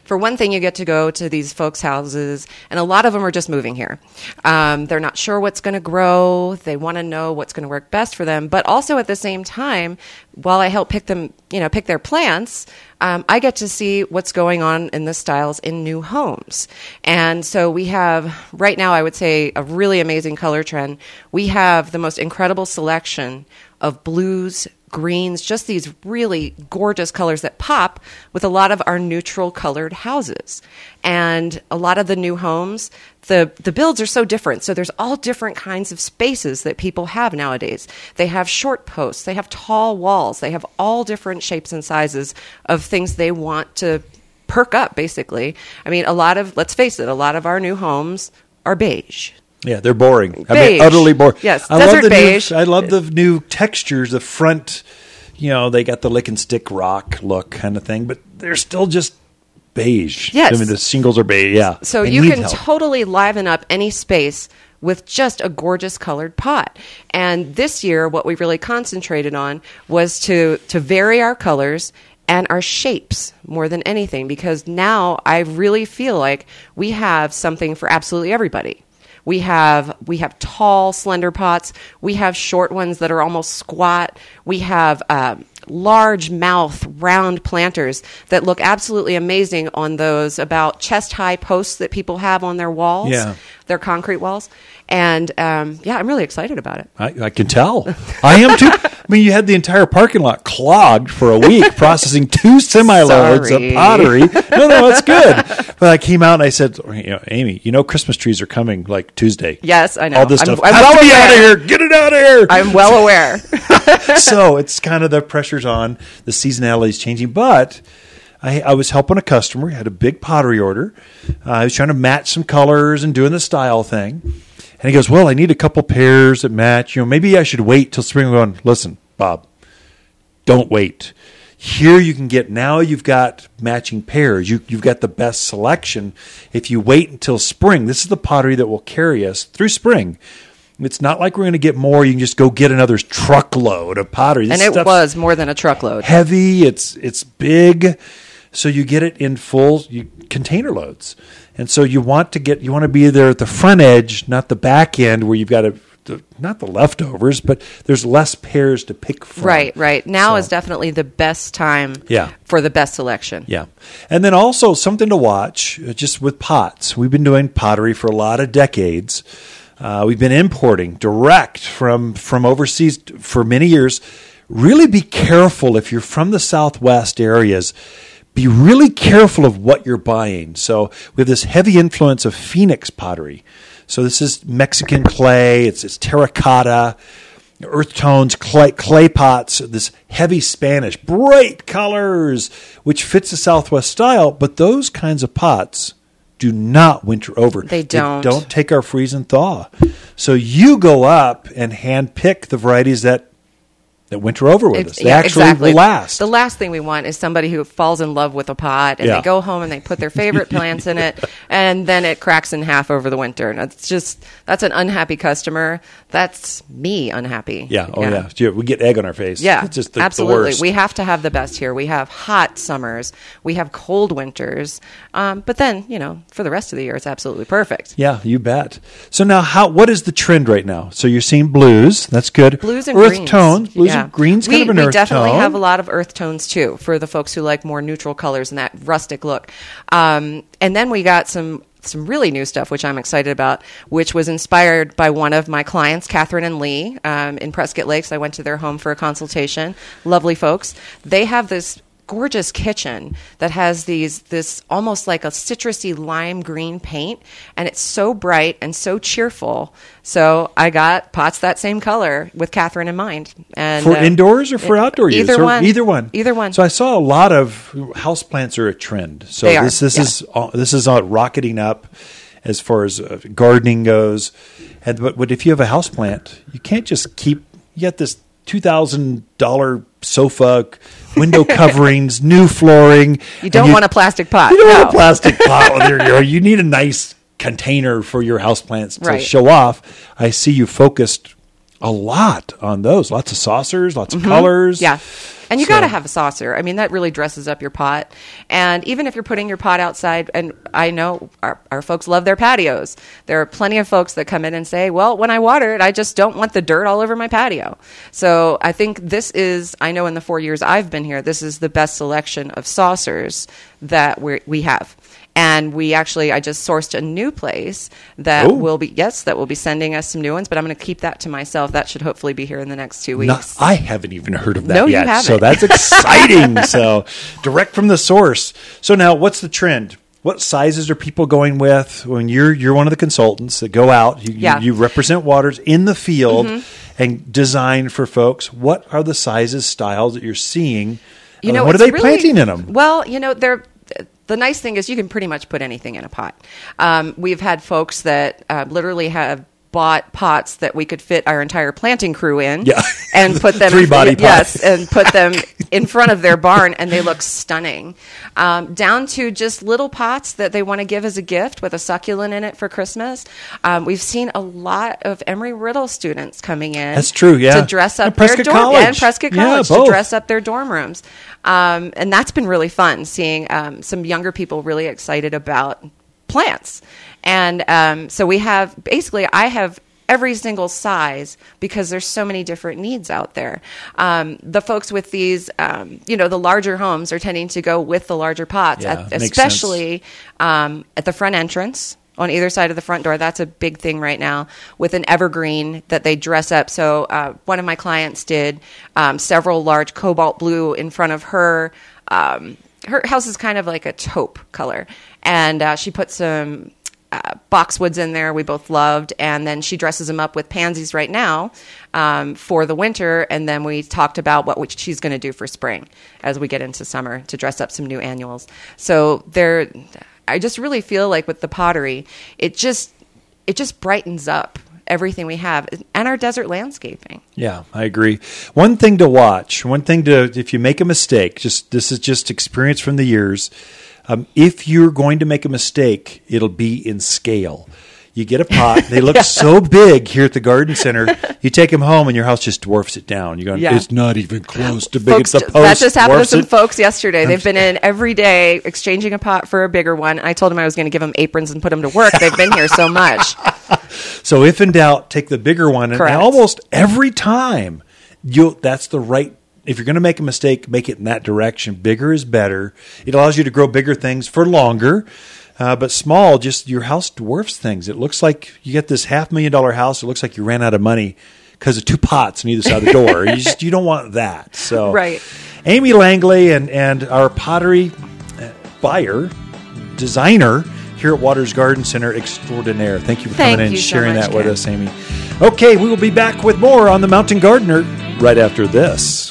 For one thing, you get to go to these folks' houses, and a lot of them are just moving here. Um, they're not sure what's going to grow. They want to know what's going to work best for them. But also at the same time, while I help pick them, you know, pick their plants, um, I get to see what's going on in the styles in new homes. And so we have right now, I would say, a really amazing color trend. We have the most incredible selection of blues, greens, just these really gorgeous colors that pop with a lot of our neutral colored houses. And a lot of the new homes, the, the builds are so different. So there's all different kinds of spaces that people have nowadays. They have short posts, they have tall walls, they have all different shapes and sizes of things they want to perk up, basically. I mean, a lot of, let's face it, a lot of our new homes are beige. Yeah, they're boring. I Beige. mean, utterly boring. Yes, I desert love the beige. New, I love the new textures. The front, you know, they got the lick and stick rock look kind of thing, but they're still just beige. Yes. I mean the singles are beige. Yeah, So They you can help. totally liven up any space with just a gorgeous colored pot. And this year, what we really concentrated on was to to vary our colors and our shapes more than anything because now I really feel like we have something for absolutely everybody. We have we have tall, slender pots. We have short ones that are almost squat. We have um, large mouth, round planters that look absolutely amazing on those about chest high posts that people have on their walls. Yeah. their concrete walls. And um, yeah, I'm really excited about it. I, I can tell. I am too. I mean, you had the entire parking lot clogged for a week processing two semi loads of pottery. No, no, it's good. But I came out and I said, you know, Amy, you know, Christmas trees are coming like Tuesday. Yes, I know. All this I'm- stuff I'm well be out of aware. here. Get it out of here. I'm well aware. so it's kind of the pressure's on. The seasonality is changing, but. I, I was helping a customer. He had a big pottery order. Uh, I was trying to match some colors and doing the style thing. And he goes, "Well, I need a couple pairs that match. You know, maybe I should wait till spring." I'm going, listen, Bob, don't wait. Here you can get now. You've got matching pairs. You, you've got the best selection. If you wait until spring, this is the pottery that will carry us through spring. It's not like we're going to get more. You can just go get another truckload of pottery. This and it was more than a truckload. heavy. It's it's big, so you get it in full you, container loads, and so you want to get you want to be there at the front edge, not the back end where you've got to. Not the leftovers, but there's less pairs to pick from. Right, right. Now So- is definitely the best time Yeah. for the best selection. Yeah. And then also something to watch uh, just with pots. We've been doing pottery for a lot of decades. Uh, we've been importing direct from, from overseas for many years. Really be careful if you're from the Southwest areas. Be really careful of what you're buying. So we have this heavy influence of Phoenix pottery. So this is Mexican clay. It's, it's terracotta earth tones, clay, clay pots, this heavy Spanish, bright colors, which fits the Southwest style. But those kinds of pots do not winter over. They don't. don't take our freeze and thaw. So you go up and hand pick the varieties that that winter over with Ex- us. They yeah, actually exactly. will last. The last thing we want is somebody who falls in love with a pot and Yeah. they go home and they put their favorite plants in it and then it cracks in half over the winter. And it's just that's an unhappy customer. That's me unhappy. yeah. Oh yeah. Yeah, We get egg on our face. Yeah, It's just the, the absolutely. worst. we have to have the best here. We have hot summers, we have cold winters, um, but then you know, for the rest of the year, it's absolutely perfect. Yeah, you bet. So now, how? What is the trend right now? So you're seeing blues. That's good. Blues and earth greens. tones. Blues Yeah. greens. Kind we, of an we earth definitely tone. have a lot of earth tones too for the folks who like more neutral colors and that rustic look. Um, and then we got some some really new stuff, which I'm excited about, which was inspired by one of my clients, Catherine and Lee, um, in Prescott Lakes. I went to their home for a consultation. Lovely folks. They have this gorgeous kitchen that has these this almost like a citrusy lime green paint and it's so bright and so cheerful so i got pots that same color with catherine in mind and for uh, indoors or for outdoor use? either Or one Either one. either one So I saw a lot of house plants are a trend. So They are, this this yeah. is uh, this is uh, rocketing up as far as uh, gardening goes. And but, but if you have a house plant you can't just keep. You got this two thousand dollar sofa, window coverings, new flooring. you don't and want a plastic pot You don't no. want a plastic pot with your, your. You need a nice container for your houseplants to Right. show off. I see you focused a lot on those. Lots of saucers, lots of colors. Mm-hmm. Yeah. And you So- got to have a saucer. I mean, that really dresses up your pot. And even if you're putting your pot outside, and I know our, our folks love their patios, there are plenty of folks that come in and say, well, when I water it, I just don't want the dirt all over my patio. So I think this is, I know in the four years I've been here, this is the best selection of saucers that we we have. And we actually, I just sourced a new place that Oh. will be, yes, that will be sending us some new ones, but I'm going to keep that to myself. That should hopefully be here in the next two weeks. I haven't even heard of that No, yet. So that's exciting. so direct from the source. So now what's the trend? What sizes are people going with when you're you're one of the consultants that go out? You, you- Yeah. Mm-hmm. you, represent watters in the field and design for folks. What are the sizes, styles that you're seeing? you know what are they really- planting in them? well you know they're the nice thing is you can pretty much put anything in a pot. Um, we've had folks that uh, literally have bought pots that we could fit our entire planting crew in Yeah. and put them Three body yes pots. and put them in front of their barn and they look stunning um, down to just little pots that they want to give as a gift with a succulent in it for christmas um, we've seen a lot of Embry-Riddle students coming in That's true, yeah. to dress up And their Prescott dorm College. and prescott Yeah, college to dress up their dorm rooms um, and that's been really fun seeing um, some younger people really excited about plants and um, so we have basically i have every single size because there's so many different needs out there um, the folks with these um, you know the larger homes are tending to go with the larger pots Yeah, at- especially um, at the front entrance on either side of the front door. That's a big thing right now with an evergreen that they dress up. So uh, one of my clients did um, several large cobalt blue in front of her. Um, her house is kind of like a taupe color, and uh, she put some uh, boxwoods in there we both loved and then she dresses them up with pansies right now um, for the winter and then we talked about what she's going to do for spring as we get into summer to dress up some new annuals so there i just really feel like with the pottery it just it just brightens up everything we have and our desert landscaping Yeah, I agree. One thing to watch, one thing to, if you make a mistake, just this is just experience from the years. Um, if you're going to make a mistake, it'll be in scale. You get a pot; they look so big here at the garden center. You take them home, and your house just dwarfs it down. You're going, Yeah. it's not even close to big. folks, It's a post. that just happened to some it. folks yesterday. They've been in every day exchanging a pot for a bigger one. I told them I was going to give them aprons and put them to work. They've been here so much. So if in doubt, take the bigger one, and, Correct. and almost every time, you that's the right. If you're going to make a mistake, make it in that direction. Bigger is better. It allows you to grow bigger things for longer. Uh, but small, just your house dwarfs things. It looks like you get this half million dollar house. It looks like you ran out of money because of two pots on either side of the door. you just you don't want that. So Right. Amy Langley and and our pottery uh, buyer designer here at Watters Garden Center extraordinaire. Thank you for Thank coming in and you so sharing much, that with us, Amy. Okay, we will be back with more on the Mountain Gardener right after this.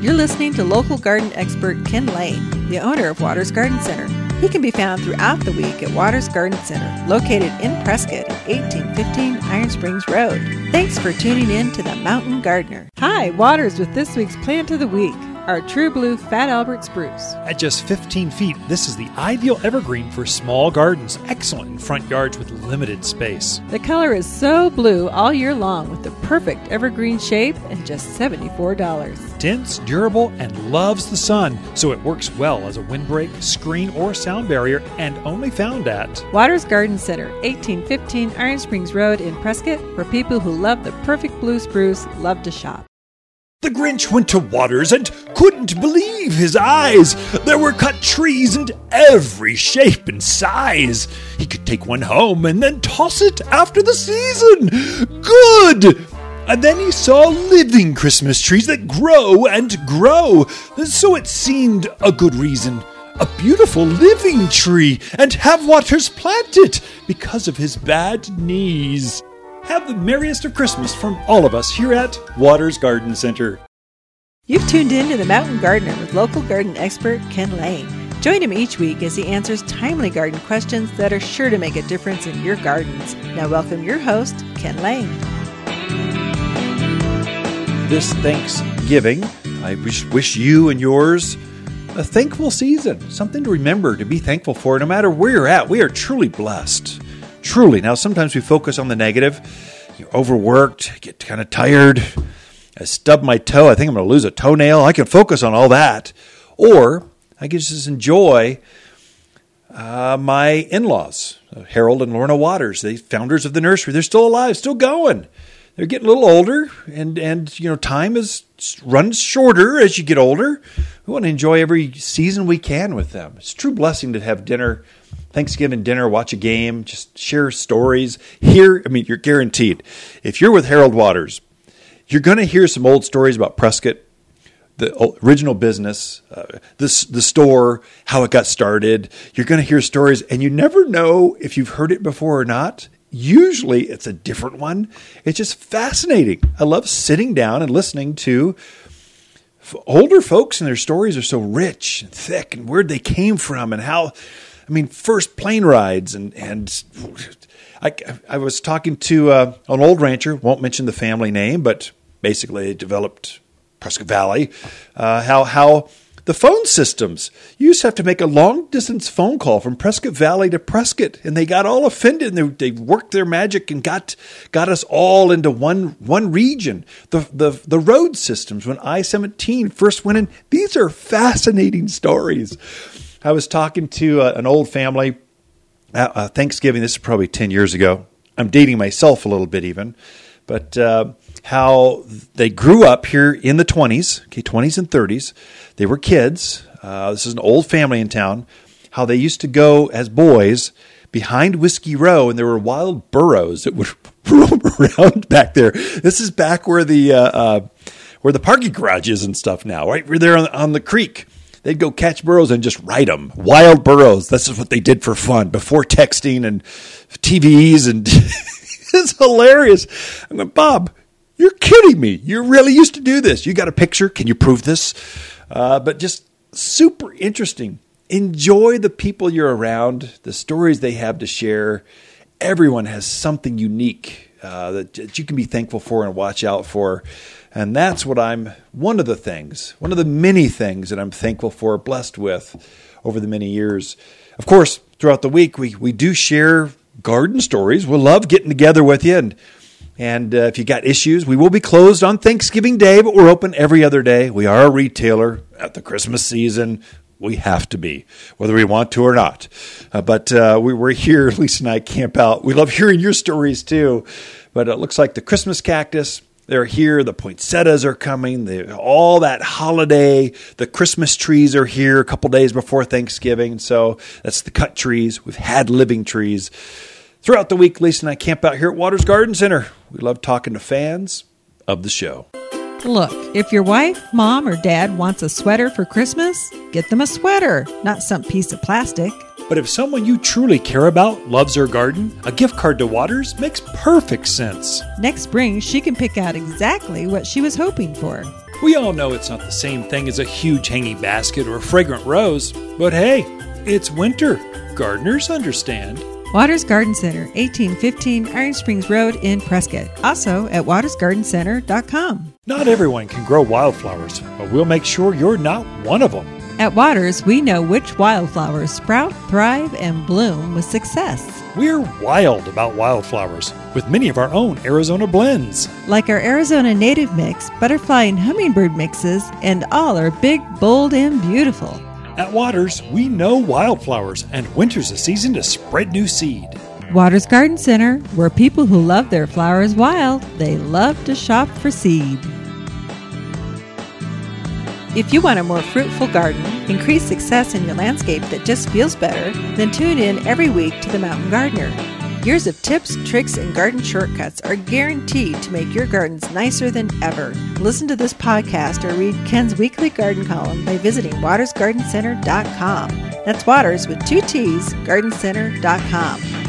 You're listening to local garden expert Ken Lane, the owner of Watters Garden Center. He can be found throughout the week at Watters Garden Center, located in Prescott at 1815 Iron Springs Road. Thanks for tuning in to the Mountain Gardener. Hi, Watters with this week's plant of the week, our True Blue Fat Albert spruce. At just 15 feet, this is the ideal evergreen for small gardens, excellent in front yards with limited space. The color is so blue all year long with the perfect evergreen shape and just $74. Dense, durable, and loves the sun, so it works well as a windbreak, screen, or sound barrier, and only found at Watters Garden Center, 1815 Iron Springs Road in Prescott, for people who love the perfect blue spruce, love to shop. The Grinch went to Watters and couldn't believe his eyes. There were cut trees in every shape and size. He could take one home and then toss it after the season. Good! And then he saw living Christmas trees that grow and grow. So it seemed a good reason. A beautiful living tree, and have Watters plant it because of his bad knees. Have the merriest of Christmas from all of us here at Watters Garden Center. You've tuned in to the Mountain Gardener with local garden expert Ken Lane. Join him each week as he answers timely garden questions that are sure to make a difference in your gardens. Now, welcome your host, Ken Lane. This Thanksgiving, I wish, wish you and yours a thankful season, something to remember, to be thankful for, no matter where you're at. We are truly blessed. Truly. Now, sometimes we focus on the negative. You're overworked, get kind of tired. I stubbed my toe. I think I'm going to lose a toenail. I can focus on all that. Or I can just enjoy uh, my in laws, Harold and Lorna Watters, the founders of the nursery. They're still alive, still going. They're getting a little older, and, and you know, time is runs shorter as you get older. We want to enjoy every season we can with them. It's a true blessing to have dinner, Thanksgiving dinner, watch a game, just share stories. Here, I mean, you're guaranteed. If you're with Harold Watters, you're going to hear some old stories about Prescott, the original business, uh, the the store, how it got started. You're going to hear stories, and you never know if you've heard it before or not. Usually, it's a different one. It's just fascinating. I love sitting down and listening to older folks and their stories are so rich and thick, and where they came from, and how. I mean, first plane rides, and and I, I was talking to uh, an old rancher. Won't mention the family name, but basically developed Prescott Valley. Uh, how how the phone systems. You used to have to make a long distance phone call from Prescott Valley to Prescott, and they got all offended. And they, they worked their magic and got got us all into one one region. The the the road systems when I seventeen first went in. These are fascinating stories. I was talking to uh, an old family at uh, Thanksgiving. This is probably ten years ago. I'm dating myself a little bit even, but. Uh, how they grew up here in the 20s, okay, 20s and 30s. They were kids. Uh, this is an old family in town. How they used to go as boys behind Whiskey Row, and there were wild burros that would roam around back there. This is back where the uh, uh, where the parking garage is and stuff now, right? We're there on, on the creek. They'd go catch burros and just ride them. Wild burros. This is what they did for fun before texting and TVs and. it's hilarious. I'm going, Bob, you're kidding me. You really used to do this. You got a picture? Can you prove this? Uh, but just super interesting. Enjoy the people you're around, the stories they have to share. Everyone has something unique uh, that, that you can be thankful for and watch out for. And that's what I'm, one of the things, one of the many things that I'm thankful for, blessed with over the many years. Of course, throughout the week, we, we do share garden stories. We love getting together with you and and uh, if you got issues, we will be closed on Thanksgiving Day, but we're open every other day. We are a retailer at the Christmas season. We have to be, whether we want to or not. Uh, but uh, we, we're here, Lisa and I camp out. We love hearing your stories too. But it looks like the Christmas cactus, they're here. The poinsettias are coming. The, all that holiday. The Christmas trees are here a couple days before Thanksgiving. So that's the cut trees. We've had living trees. Throughout the week, Lisa and I camp out here at Watters Garden Center. We love talking to fans of the show. Look, if your wife, mom, or dad wants a sweater for Christmas, get them a sweater, not some piece of plastic. But if someone you truly care about loves her garden, a gift card to Watters makes perfect sense. Next spring, she can pick out exactly what she was hoping for. We all know it's not the same thing as a huge hanging basket or a fragrant rose, but hey, it's winter. Gardeners understand. Watters Garden Center, 1815 Iron Springs Road in Prescott. Also at wattersgardencenter.com. Not everyone can grow wildflowers, but we'll make sure you're not one of them. At Watters, we know which wildflowers sprout, thrive, and bloom with success. We're wild about wildflowers with many of our own Arizona blends. Like our Arizona Native Mix, Butterfly and Hummingbird mixes, and all are big, bold, and beautiful. At Watters, we know wildflowers, and winter's a season to spread new seed. Watters Garden Center, where people who love their flowers wild, they love to shop for seed. If you want a more fruitful garden, increase success in your landscape that just feels better, then tune in every week to The Mountain Gardener. Years of tips, tricks, and garden shortcuts are guaranteed to make your gardens nicer than ever. Listen to this podcast or read Ken's weekly garden column by visiting wattersgardencenter.com. That's Watters with two T's, gardencenter.com.